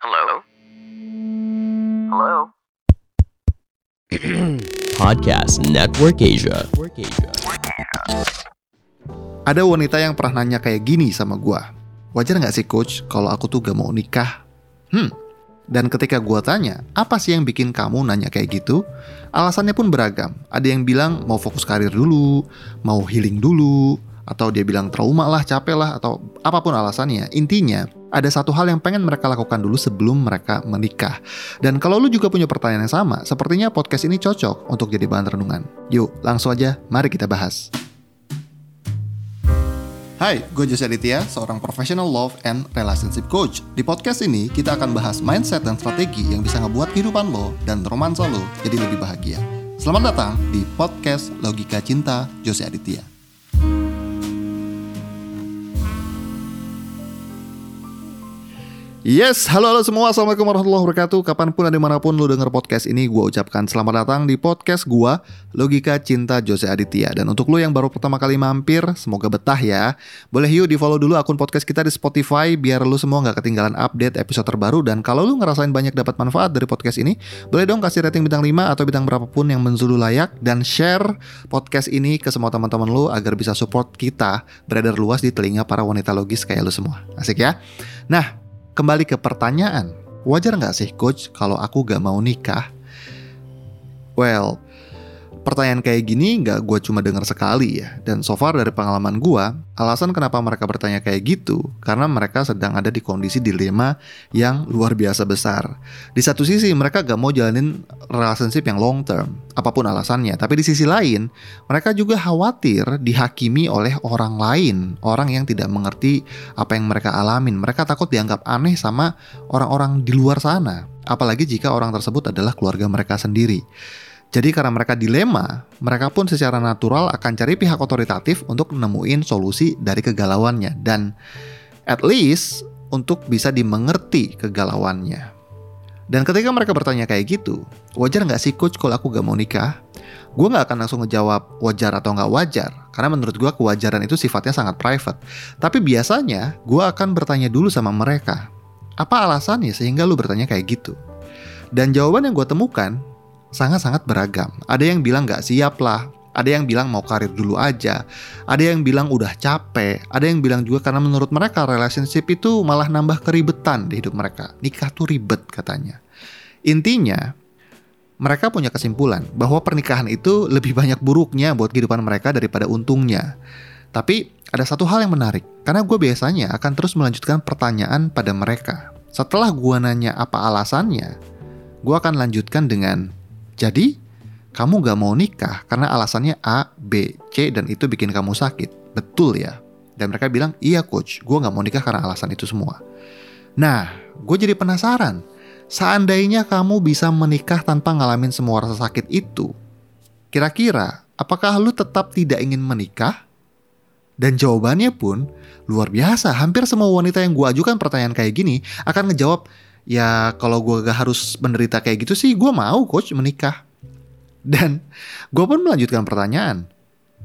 Hello? Hello? Podcast Network Asia. Ada wanita yang pernah nanya kayak gini sama gua. Wajar nggak sih coach kalau aku tuh gak mau nikah? Hmm. Dan ketika gua tanya, apa sih yang bikin kamu nanya kayak gitu? Alasannya pun beragam. Ada yang bilang mau fokus karir dulu, mau healing dulu, atau dia bilang trauma lah, capek lah, atau apa pun alasannya. Intinya, ada satu hal yang pengen mereka lakukan dulu sebelum mereka menikah. Dan kalau lu juga punya pertanyaan yang sama, sepertinya podcast ini cocok untuk jadi bahan renungan. Yuk, langsung aja, mari kita bahas. Hai, gue Jose Aditya, seorang professional love and relationship coach. Di podcast ini, kita akan bahas mindset dan strategi yang bisa ngebuat kehidupan lo dan romansa lo jadi lebih bahagia. Selamat datang di podcast Logika Cinta Jose Aditya. Yes, halo halo semua, Assalamualaikum warahmatullahi wabarakatuh. Kapan pun dan di mana pun lu denger podcast ini Gue ucapkan selamat datang di podcast gue Logika Cinta Jose Aditya. Dan untuk lu yang baru pertama kali mampir Semoga betah ya. Boleh yuk di follow dulu akun podcast kita di Spotify Biar lu semua gak ketinggalan update episode terbaru. Dan kalau lu ngerasain banyak dapat manfaat dari podcast ini Boleh dong kasih rating bintang 5 atau bintang berapapun yang menzulu layak. Dan share podcast ini ke semua teman-teman lu Agar bisa support kita beredar luas di telinga para wanita logis kayak lu semua. Asik ya? Nah, kembali ke pertanyaan, wajar nggak sih coach kalau aku gak mau nikah? Well, pertanyaan kayak gini nggak gue cuma dengar sekali ya. Dan so far dari pengalaman gue, alasan kenapa mereka bertanya kayak gitu, karena mereka sedang ada di kondisi dilema yang luar biasa besar. Di satu sisi mereka gak mau jalanin relationship yang long term, apa pun alasannya. Tapi di sisi lain, mereka juga khawatir dihakimi oleh orang lain, orang yang tidak mengerti apa yang mereka alamin. Mereka takut dianggap aneh sama orang-orang di luar sana, apalagi jika orang tersebut adalah keluarga mereka sendiri. Jadi karena mereka dilema, mereka pun secara natural akan cari pihak otoritatif untuk nemuin solusi dari kegalauannya dan at least untuk bisa dimengerti kegalauannya. Dan ketika mereka bertanya kayak gitu, wajar nggak sih coach kalau aku gak mau nikah? Gue nggak akan langsung ngejawab wajar atau nggak wajar, karena menurut gue kewajaran itu sifatnya sangat private. Tapi biasanya gue akan bertanya dulu sama mereka, apa alasannya sehingga lu bertanya kayak gitu? Dan jawaban yang gue temukan sangat-sangat beragam. Ada yang bilang nggak siap lah, ada yang bilang mau karir dulu aja, ada yang bilang udah capek, ada yang bilang juga karena menurut mereka relationship itu malah nambah keribetan di hidup mereka. Nikah tuh ribet katanya. Intinya, mereka punya kesimpulan bahwa pernikahan itu lebih banyak buruknya buat kehidupan mereka daripada untungnya. Tapi ada satu hal yang menarik, karena gue biasanya akan terus melanjutkan pertanyaan pada mereka. Setelah gue nanya apa alasannya, gue akan lanjutkan dengan jadi, kamu gak mau nikah karena alasannya A, B, C, dan itu bikin kamu sakit. Betul ya? Dan mereka bilang, iya coach, gue gak mau nikah karena alasan itu semua. Nah, gue jadi penasaran. Seandainya kamu bisa menikah tanpa ngalamin semua rasa sakit itu, kira-kira apakah lu tetap tidak ingin menikah? Dan jawabannya pun luar biasa. Hampir semua wanita yang gue ajukan pertanyaan kayak gini akan ngejawab, ya kalau gue gak harus menderita kayak gitu sih gue mau coach menikah. Dan gue pun melanjutkan pertanyaan.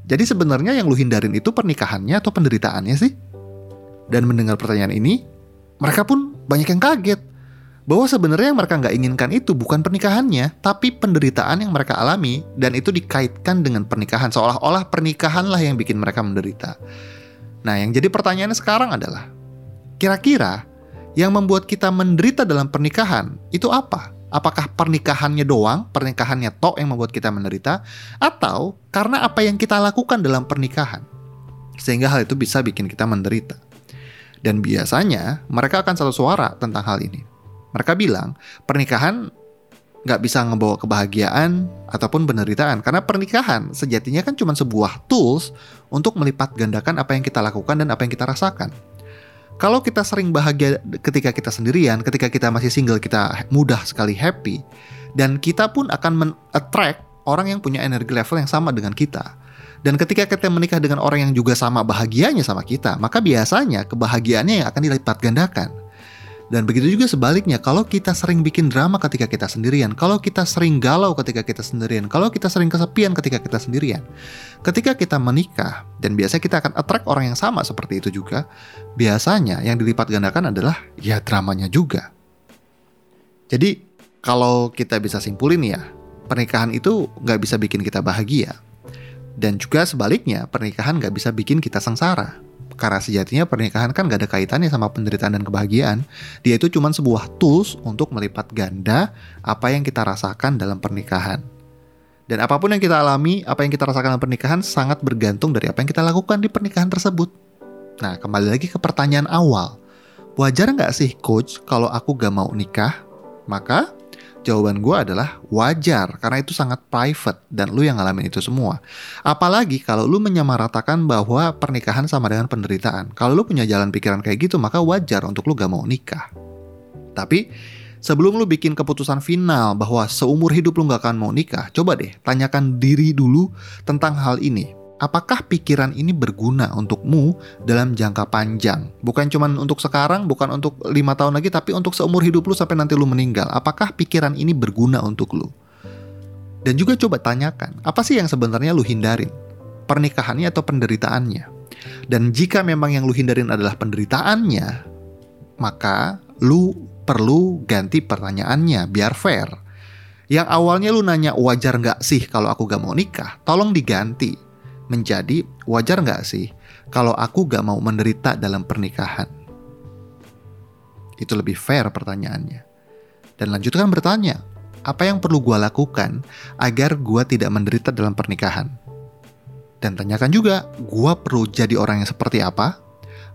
Jadi sebenarnya yang lu hindarin itu pernikahannya atau penderitaannya sih? Dan mendengar pertanyaan ini mereka pun banyak yang kaget bahwa sebenarnya yang mereka nggak inginkan itu bukan pernikahannya, tapi penderitaan yang mereka alami dan itu dikaitkan dengan pernikahan. Seolah-olah pernikahanlah yang bikin mereka menderita. Nah, yang jadi pertanyaannya sekarang adalah, kira-kira yang membuat kita menderita dalam pernikahan itu apa? Apakah pernikahannya doang, pernikahannya tok yang membuat kita menderita, atau karena apa yang kita lakukan dalam pernikahan, sehingga hal itu bisa bikin kita menderita. Dan biasanya mereka akan satu suara tentang hal ini. Mereka bilang pernikahan nggak bisa ngebawa kebahagiaan ataupun penderitaan karena pernikahan sejatinya kan cuma sebuah tools untuk melipat gandakan apa yang kita lakukan dan apa yang kita rasakan. Kalau kita sering bahagia ketika kita sendirian, ketika kita masih single kita mudah sekali happy dan kita pun akan men-attract orang yang punya energi level yang sama dengan kita. Dan ketika kita menikah dengan orang yang juga sama bahagianya sama kita, maka biasanya kebahagiaannya yang akan dilipat gandakan. Dan begitu juga sebaliknya, kalau kita sering bikin drama ketika kita sendirian, kalau kita sering galau ketika kita sendirian, kalau kita sering kesepian ketika kita sendirian, ketika kita menikah, dan biasanya kita akan attract orang yang sama seperti itu juga, biasanya yang dilipat gandakan adalah ya dramanya juga. Jadi kalau kita bisa simpulin ya, pernikahan itu nggak bisa bikin kita bahagia. Dan juga sebaliknya, pernikahan nggak bisa bikin kita sengsara. Karena sejatinya pernikahan kan gak ada kaitannya sama penderitaan dan kebahagiaan. Dia itu cuma sebuah tools untuk melipat ganda apa yang kita rasakan dalam pernikahan. Dan apa pun yang kita alami, apa yang kita rasakan dalam pernikahan sangat bergantung dari apa yang kita lakukan di pernikahan tersebut. Nah, kembali lagi ke pertanyaan awal. Wajar nggak sih coach kalau aku gak mau nikah? Maka Jawaban gue adalah wajar karena itu sangat private dan lu yang ngalamin itu semua. Apalagi kalau lu menyamaratakan bahwa pernikahan sama dengan penderitaan. Kalau lu punya jalan pikiran kayak gitu maka wajar untuk lu gak mau nikah. Tapi sebelum lu bikin keputusan final bahwa seumur hidup lu gak akan mau nikah, coba deh tanyakan diri dulu tentang hal ini apakah pikiran ini berguna untukmu dalam jangka panjang? Bukan cuma untuk sekarang, bukan untuk lima tahun lagi, tapi untuk seumur hidup lu sampai nanti lu meninggal. Apakah pikiran ini berguna untuk lu? Dan juga coba tanyakan, apa sih yang sebenarnya lu hindarin? Pernikahannya atau penderitaannya? Dan jika memang yang lu hindarin adalah penderitaannya, maka lu perlu ganti pertanyaannya biar fair. Yang awalnya lu nanya wajar nggak sih kalau aku gak mau nikah, tolong diganti menjadi wajar nggak sih kalau aku gak mau menderita dalam pernikahan? Itu lebih fair pertanyaannya. Dan lanjutkan bertanya, apa yang perlu gue lakukan agar gue tidak menderita dalam pernikahan? Dan tanyakan juga, gue perlu jadi orang yang seperti apa?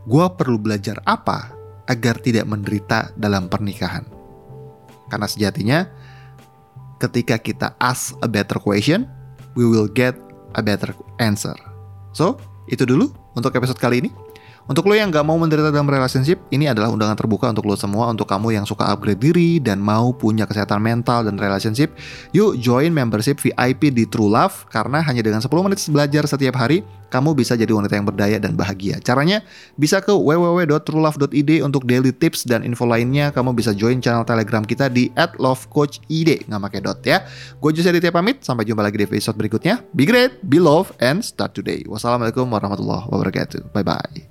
Gue perlu belajar apa agar tidak menderita dalam pernikahan? Karena sejatinya, ketika kita ask a better question, we will get a better answer. So, itu dulu untuk episode kali ini. Untuk lo yang nggak mau menderita dalam relationship, ini adalah undangan terbuka untuk lo semua, untuk kamu yang suka upgrade diri dan mau punya kesehatan mental dan relationship. Yuk join membership VIP di True Love, karena hanya dengan 10 menit belajar setiap hari, kamu bisa jadi wanita yang berdaya dan bahagia. Caranya bisa ke www.truelove.id untuk daily tips dan info lainnya. Kamu bisa join channel Telegram kita di @lovecoachid nggak pakai dot ya. Gue Jose Aditya pamit. Sampai jumpa lagi di episode berikutnya. Be great, be love, and start today. Wassalamualaikum warahmatullahi wabarakatuh. Bye bye.